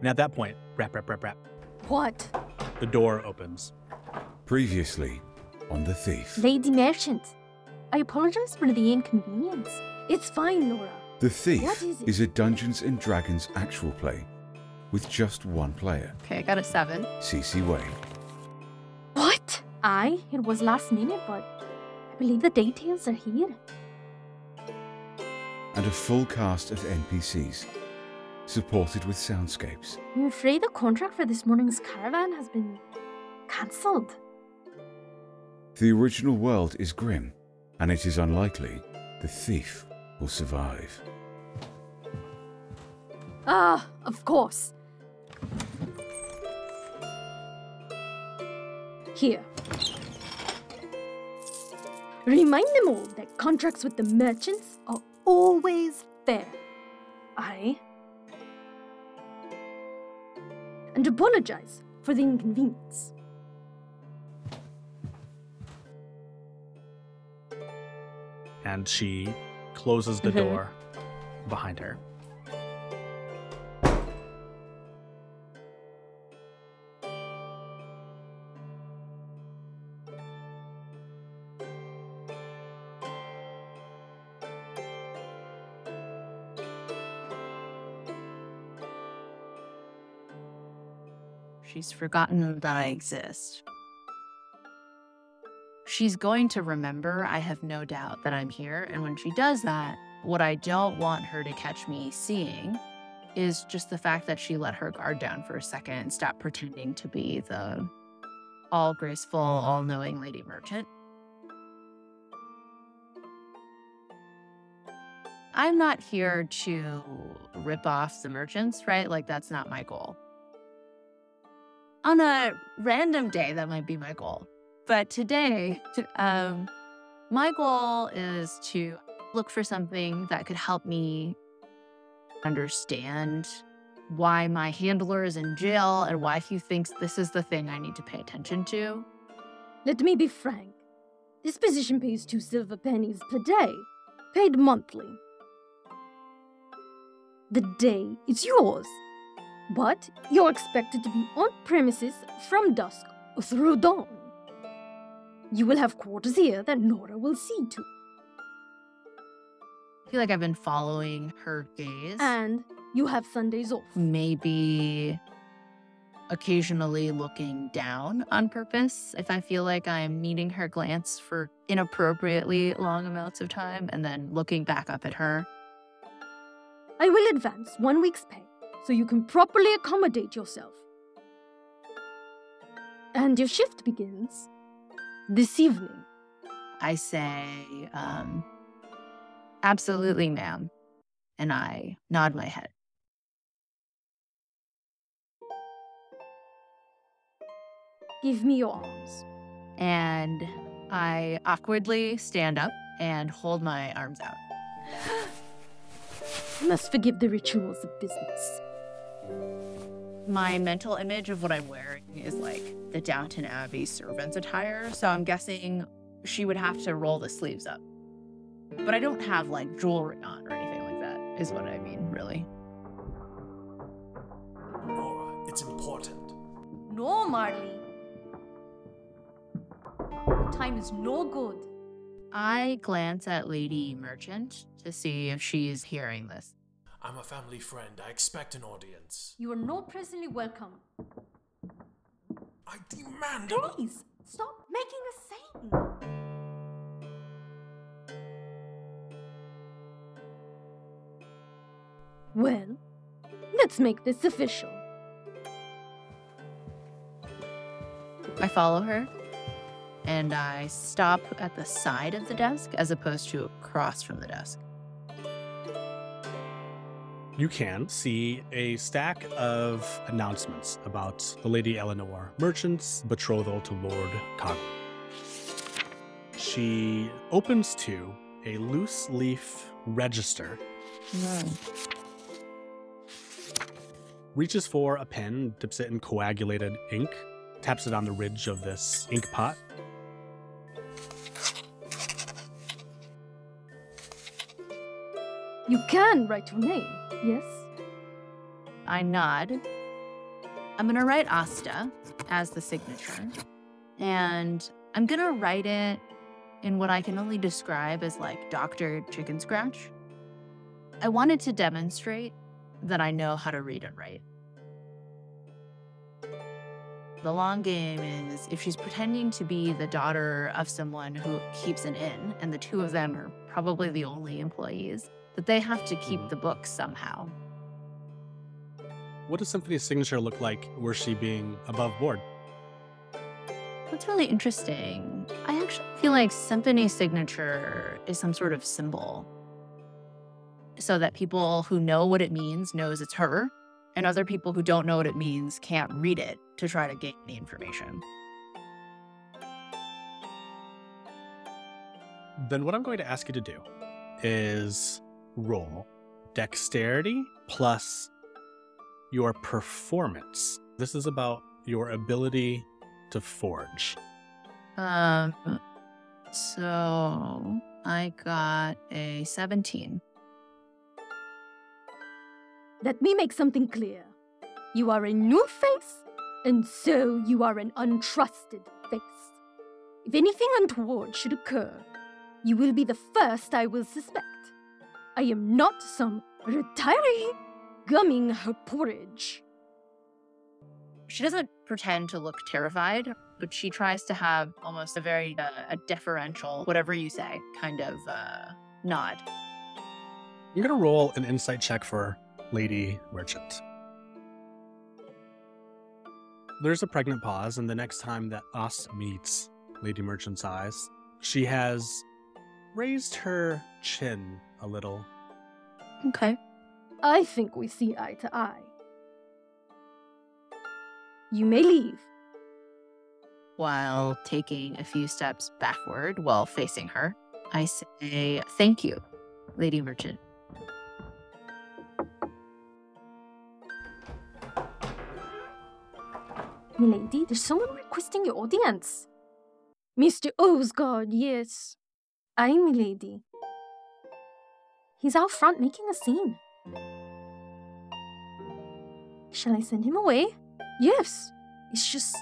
And at that point, rap, rap, rap, rap, What? the door opens. Previously on The Thief. Lady Merchant. I apologize for the inconvenience. It's fine, Nora. The Thief What is it? is a Dungeons and Dragons actual play with just one player, Okay, I got a seven. Sisi Wei. What? I? It was last minute, but I believe the details are here. and a full cast of NPCs, supported with soundscapes. I'm afraid the contract for this morning's caravan has been cancelled. The original world is grim, and it is unlikely the thief will survive. Ah, of course. Here. Remind them all that contracts with the merchants are always fair. I. And apologize for the inconvenience. And she closes the Mhm. door behind her. She's forgotten that I exist. She's going to remember, I have no doubt, that I'm here. And when she does that, what I don't want her to catch me seeing is just the fact that she let her guard down for a second and stopped pretending to be the all graceful, all knowing lady merchant. I'm not here to rip off the merchants, right? Like, that's not my goal on a random day that might be my goal but today um my goal is to look for something that could help me understand why my handler is in jail and why he thinks this is the thing i need to pay attention to Let me be frank. This position pays two silver pennies per day, paid monthly. The day is yours, but you're expected to be on premises from dusk through dawn. You will have quarters here that Nora will see to, i feel like i've been following her gaze and you have Sundays off. maybe occasionally looking down on purpose if I feel like I'm meeting her glance for inappropriately long amounts of time and then looking back up at her. I will advance one week's pay so you can properly accommodate yourself. And your shift begins this evening. I say, um, absolutely, ma'am. And I nod my head. Give me your arms. And I awkwardly stand up and hold my arms out. You must forgive the rituals of business. My mental image of what I'm wearing is like the Downton Abbey servant's attire. So I'm guessing she would have to roll the sleeves up. But I don't have like jewelry on or anything like that, is what I mean, really. Nora, it's important. No, Marley. The time is no good. I glance at Lady Merchant to see if she's hearing this. I'm a family friend. I expect an audience. You are not presently welcome. I demand a- Please, stop making a scene. Well, let's make this official. I follow her and I stop at the side of the desk as opposed to across from the desk. You can see a stack of announcements about the Lady Eleanor, merchant's betrothal to Lord Coggle. She opens to a loose leaf register, hmm. reaches for a pen, dips it in coagulated ink, taps it on the ridge of this ink pot. You can write your name, yes? I nod I'm to write Asta as the signature. And I'm to write it in what I can only describe as like Dr. Chicken Scratch. I wanted to demonstrate that I know how to read and write. The long game is if she's pretending to be the daughter of someone who keeps an inn, and the two of them are probably the only employees, that they have to keep Mhm. the book somehow. What does Symphony's signature look like were she being above board? That's really interesting. I actually feel like Symphony's signature is some sort of symbol. So that people who know what it means knows it's her, and other people who don't know what it means can't read it to try to gain the information. Then what I'm going to ask you to do is roll dexterity plus your performance. This is about your ability to forge. Um so I got a 17. Let me make something clear. You are a new face, and so you are an untrusted face. If anything untoward should occur, you will be the first I will suspect. I am not some retiree gumming her porridge. She doesn't pretend to look terrified, but she tries to have almost a very uh, a deferential, whatever you say, kind of uh, nod. I'm going to roll an insight check for Lady Merchant. There's a pregnant pause, and the next time that Us meets Lady Merchant's eyes, she has raised her chin a little. Okay. I think we see eye to eye. You may leave. While taking a few steps backward while facing her, I say, Thank you, Lady Merchant. Milady, there's someone requesting your audience. Mr. Osgard, yes. I'm milady. He's out front making a scene. Shall I send him away? Yes. It's just.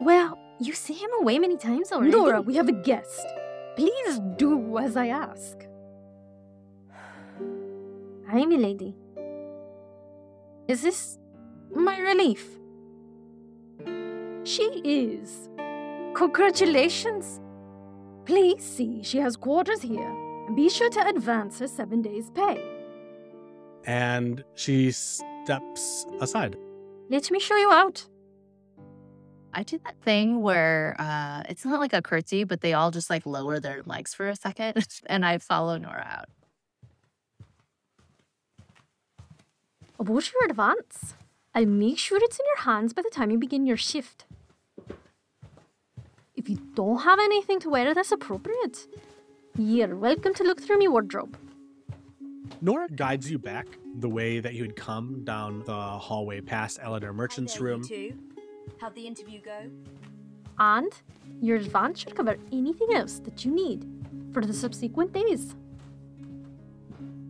Well, you sent him away many times already. Nora, we have a guest. Please do as I ask. Hi, milady. Is this my relief? She is. Congratulations. Please see she has quarters here, and be sure to advance her seven days' pay. And she steps aside. Let me show you out. I do that thing where uh, it's not like a curtsy, but they all just like lower their legs for a second, and I follow Nora out. About your advance. I'll make sure it's in your hands by the time you begin your shift. If you don't have anything to wear that's appropriate, you're welcome to look through my wardrobe. Nora guides you back the way that you had come down the hallway past Eleanor Merchant's There you room. two. How'd the interview go? And your advance should cover anything else that you need for the subsequent days.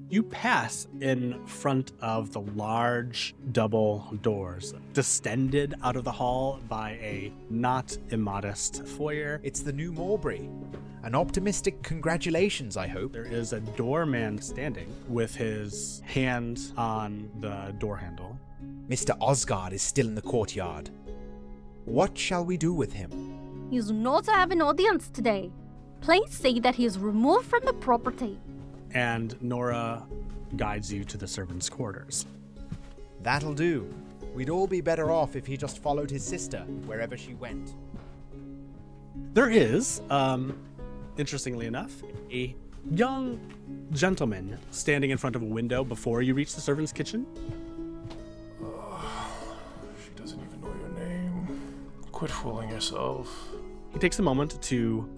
You pass in front of the large double doors, distended out of the hall by a not immodest foyer. It's the new Mulberry. An optimistic congratulations, I hope. There is a doorman standing with his hand on the door handle. Mr. Osgard is still in the courtyard. What shall we do with him? He is not to have an audience today. Please say that he is removed from the property. And Nora guides you to the servants' quarters. That'll do. We'd all be better off if he just followed his sister wherever she went. There is, um, interestingly enough, a young gentleman standing in front of a window before you reach the servants' kitchen. She doesn't even know your name. Quit fooling yourself. He takes a moment to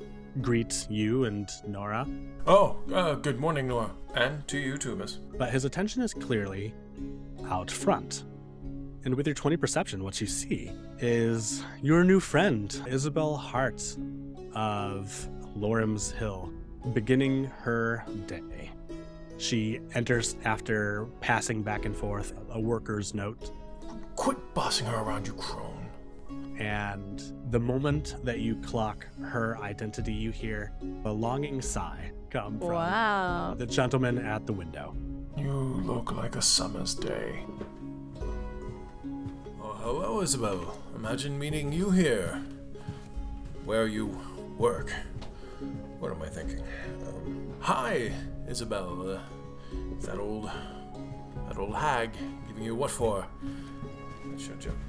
greet you and Nora, Oh, uh, good morning, Nora. And to you too, miss. but his attention is clearly out front. And with your 20 perception, what you see is your new friend, Isabel Hart of Lorim's Hill, beginning her day. She enters after passing back and forth a worker's note. Quit bossing her around, you crone. And the moment that you clock her identity, you hear a longing sigh come from Wow. the gentleman at the window. You look like a summer's day. Oh, hello, Isabel. Imagine meeting you here. Where you work. What am I thinking? Um, hi, Isabel. Uh, that old, that old hag giving you what for?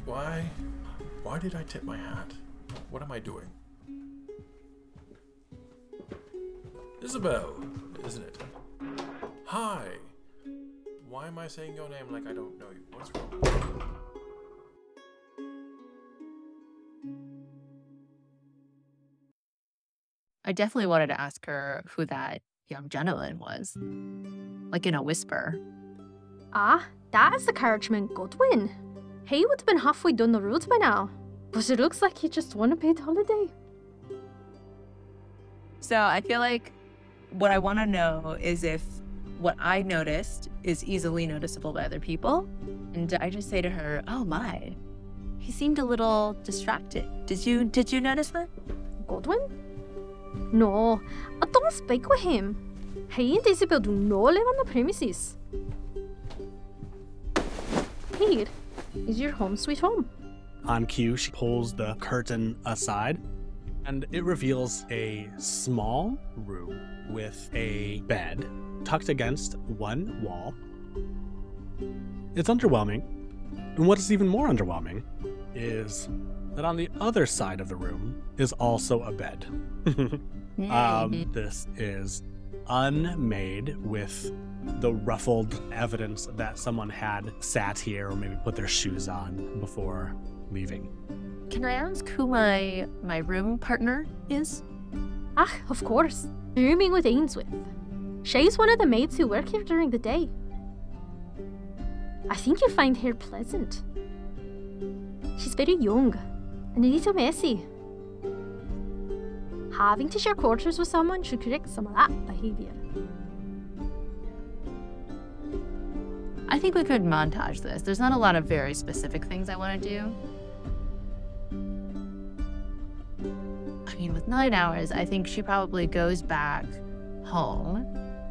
Why? Why did I tip my hat? What am I doing? Isabel, isn't it? Hi. Why am I saying your name like I don't know you? What's wrong? I definitely wanted to ask her who that young gentleman was. Like in a whisper. Ah, that is the carriageman Godwin. He would have been halfway down the road by now. But it looks like he just won a paid holiday. So I feel like what I want to know is if what I noticed is easily noticeable by other people. And I just say to her, "Oh my, he seemed a little distracted. Did you did you notice that?" Godwin? No, I don't speak with him. He and Isabel do not live on the premises. Here is your home sweet home. On cue, she pulls the curtain aside, and it reveals a small room with a bed tucked against one wall. It's underwhelming. And what is even more underwhelming is that on the other side of the room is also a bed. um, this is unmade with the ruffled evidence that someone had sat here or maybe put their shoes on before leaving. Can I ask who my my room partner is? Ah, of course. Rooming with Ainsworth. She's one of the maids who work here during the day. I think you'll find her pleasant. She's very young and a little messy. Having to share quarters with someone should correct some of that behaviour. I think we could montage this. There's not a lot of very specific things I want to do. I mean, with nine hours, I think she probably goes back home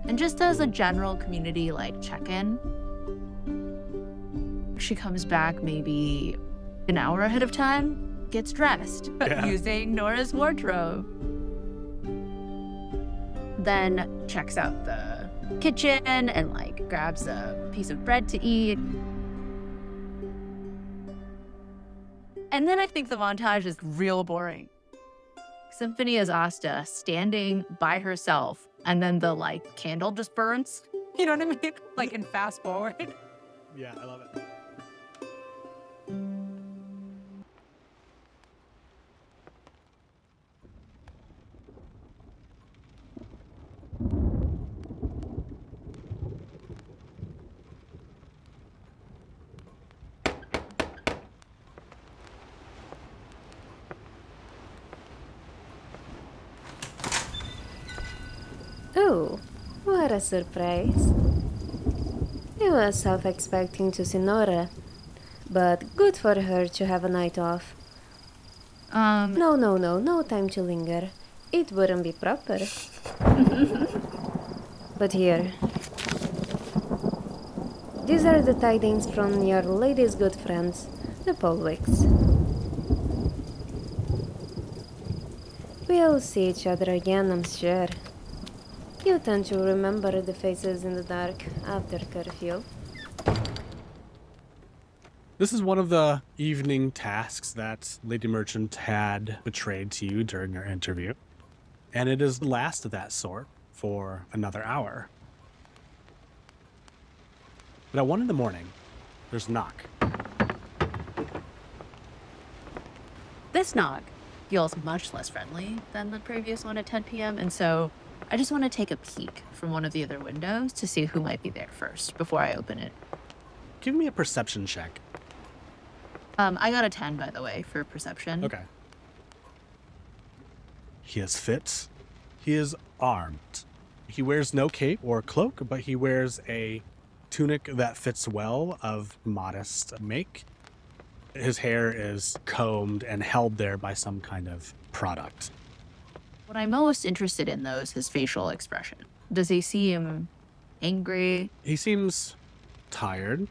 and just does a general community like check in. She comes back maybe an hour ahead of time, gets dressed Yeah. using Nora's wardrobe. Then checks out the kitchen and like grabs a piece of bread to eat. And then I think the montage is real boring. Symphony is Asta standing by herself, and then the like candle just burns. You know what I mean? Like in fast forward. Yeah, I love it. What a surprise. I was half expecting to see Nora, but good for her to have a night off. Um, No, no, no, no time to linger. It wouldn't be proper. but here. These are the tidings from your lady's good friends, the Polewicks. We'll see each other again, I'm sure. You tend to remember the faces in the dark after curfew. This is one of the evening tasks that Lady Merchant had betrayed to you during your interview. And it is the last of that sort for another hour. But at one in the morning, there's a knock. this knock feels much less friendly than the previous one at 10 p.m. And so I just want to take a peek from one of the other windows to see who might be there first before I open it. Give me a perception check. Um, I got a 10, by the way, for perception. Okay. He is fit. He is armed. He wears no cape or cloak, but he wears a tunic that fits well of modest make. His hair is combed and held there by some kind of product. What I'm most interested in, though, is his facial expression. Does he seem angry? He seems tired,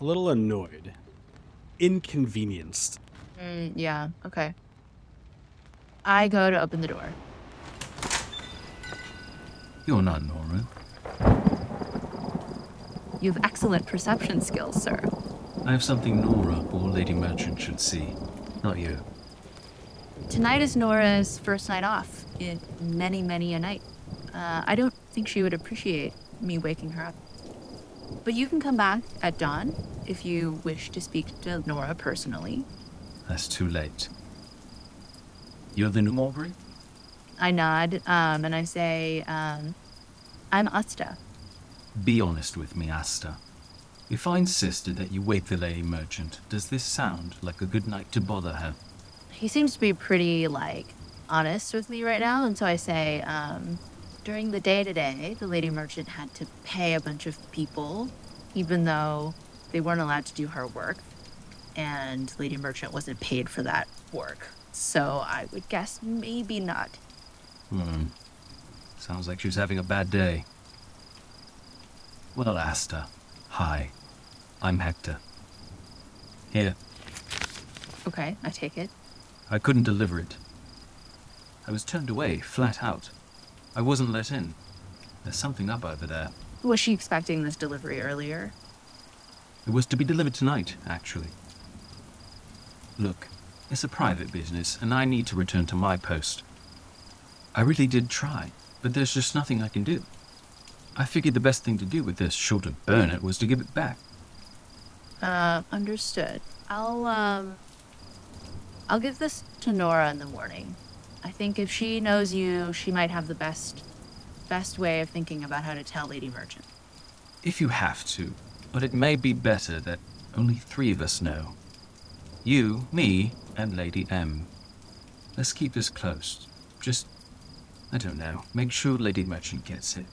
a little annoyed, inconvenienced. Mm, yeah, okay. I go to open the door. You're not Nora. You have excellent perception skills, sir. I have something Nora or Lady Merchant should see, not you. Tonight is Nora's first night off in many, many a night. Uh, I don't think she would appreciate me waking her up. But you can come back at dawn if you wish to speak to Nora personally. That's too late. You're the new Mulberry? I nod um, and I say, um, I'm Asta. Be honest with me, Asta. If I insisted that you wake the lady merchant, does this sound like a good night to bother her? He seems to be pretty, like, honest with me right now. And so I say, um, during the day today, the lady merchant had to pay a bunch of people, even though they weren't allowed to do her work. And Lady Merchant wasn't paid for that work. So I would guess maybe not. Hmm. Sounds like she's having a bad day. Well, Asta, hi. I'm Hector. Here, Okay, I take it. I couldn't deliver it. I was turned away, flat out. I wasn't let in. There's something up over there. Was she expecting this delivery earlier? It was to be delivered tonight, actually. Look, it's a private business, and I need to return to my post. I really did try, but there's just nothing I can do. I figured the best thing to do with this, short of burn it, was to give it back. Uh, understood. I'll, um, I'll give this to Nora in the morning. I think if she knows you, she might have the best, best way of thinking about how to tell Lady Merchant. If you have to, but it may be better that only three of us know. You, me, and Lady M. Let's keep this close. Just, I don't know, make sure Lady Merchant gets it.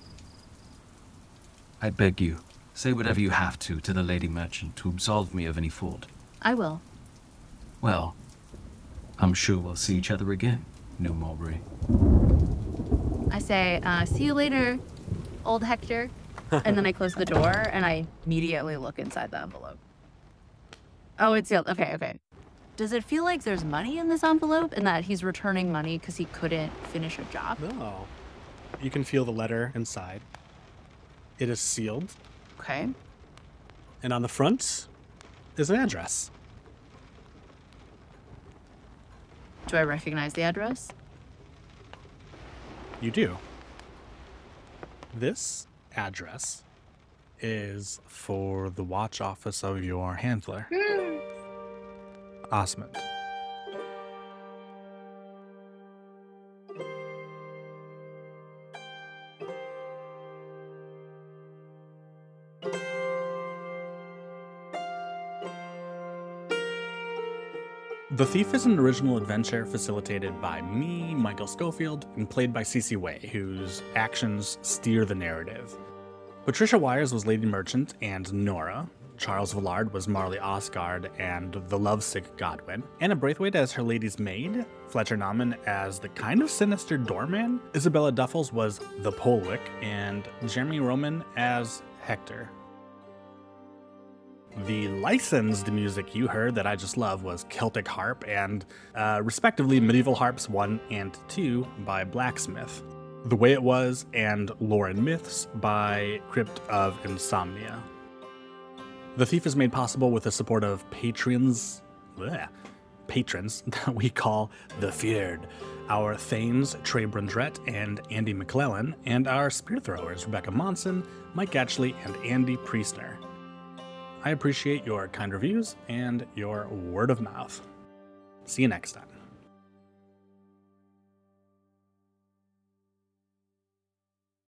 I beg you, say whatever you have to to the Lady Merchant to absolve me of any fault. I will. Well, I'm sure we'll see each other again, New Mulberry. I say, uh, see you later, old Hector. and then I close the door and I immediately look inside the envelope. Oh, it's sealed. Okay, okay. Does it feel like there's money in this envelope and that he's returning money because he couldn't finish a job? No. You can feel the letter inside. It is sealed, Okay. and on the front is an address. Do I recognize the address? You do. This address is for the watch office of your handler, hmm. Osmond. The Thief is an original adventure facilitated by me, Michael Schofield, and played by Sisi Wei, whose actions steer the narrative. Patricia Wires was Lady Merchant and Nora. Charles Villard was Marley Osgard and the lovesick Godwin. Anna Braithwaite as her lady's maid. Fletcher Noman as the kind of sinister doorman. Isabela Duffles was the Polewick, and Jeremy Roman as Hector. The licensed music you heard that I just love was Celtic Harp and, uh, respectively, Medieval Harps 1 and 2 by Blacksmith. The Way It Was and Lore and Myths by Crypt of Insomnia. The Thief is made possible with the support of patrons, bleh, patrons that we call the Fyrd. Our Thegns, Trei Brundrett and Andy McLellan, and our spear throwers, Rebekah Monson, Mike Atchley, and Andy Priestner. I appreciate your kind reviews and your word of mouth. See you next time.